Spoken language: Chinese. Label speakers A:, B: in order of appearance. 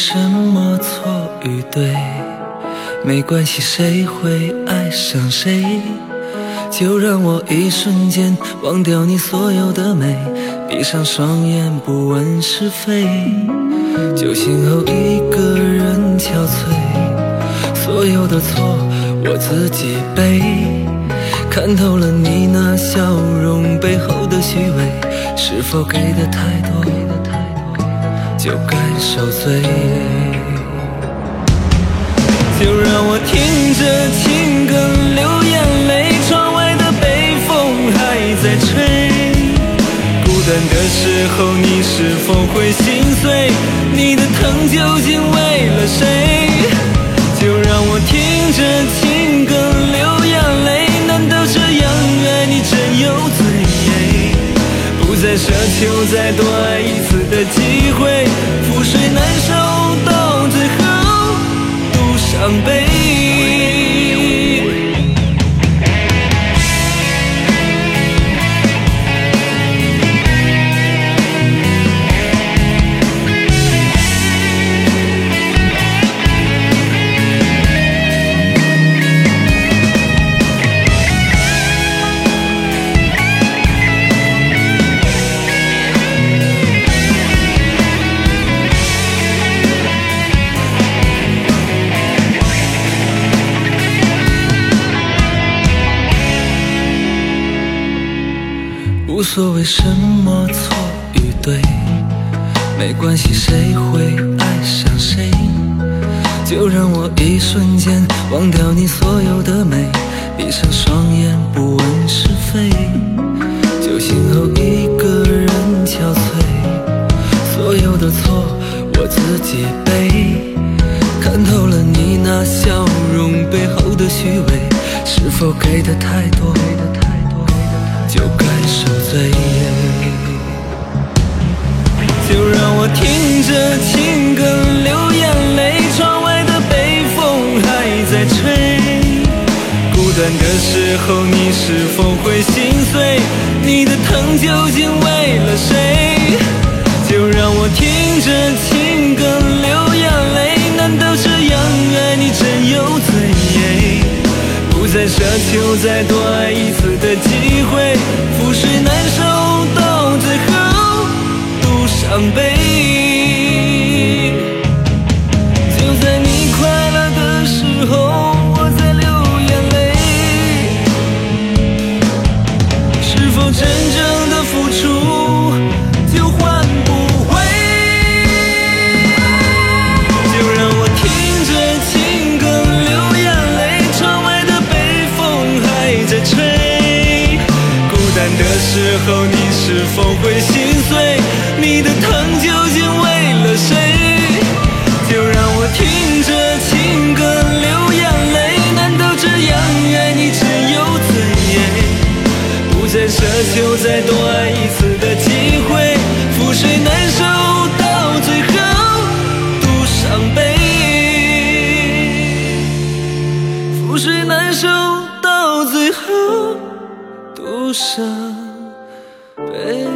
A: 什么错与对，没关系，谁会爱上谁？就让我一瞬间忘掉你所有的美，闭上双眼不问是非，酒醒后一个人憔悴，所有的错我自己背，看透了你那笑容背后的虚伪，是否给的太多，就该受罪。就让我听着情歌流眼泪，窗外的北风还在吹。孤单的时候，你是否会心碎？你的疼究竟为了谁？就让我听就再多爱一次的机会，覆水难收，到最后都伤悲。无所谓什么错与对，没关系，谁会爱上谁？就让我一瞬间忘掉你所有的美，闭上双眼不问是非。酒醒后一个人憔悴，所有的错我自己背。看透了你那笑容背后的虚伪，是否给的太多？就该受罪。就让我听着情歌流眼泪，窗外的北风还在吹。孤单的时候，你是否会心碎？你的疼究竟为了谁？就让我听着情歌流眼泪，难道这样爱你真有罪？不再奢求再多爱一次的机会，再多爱一次的机会，覆水难收，到最后都伤悲。覆水难收，到最后都伤悲。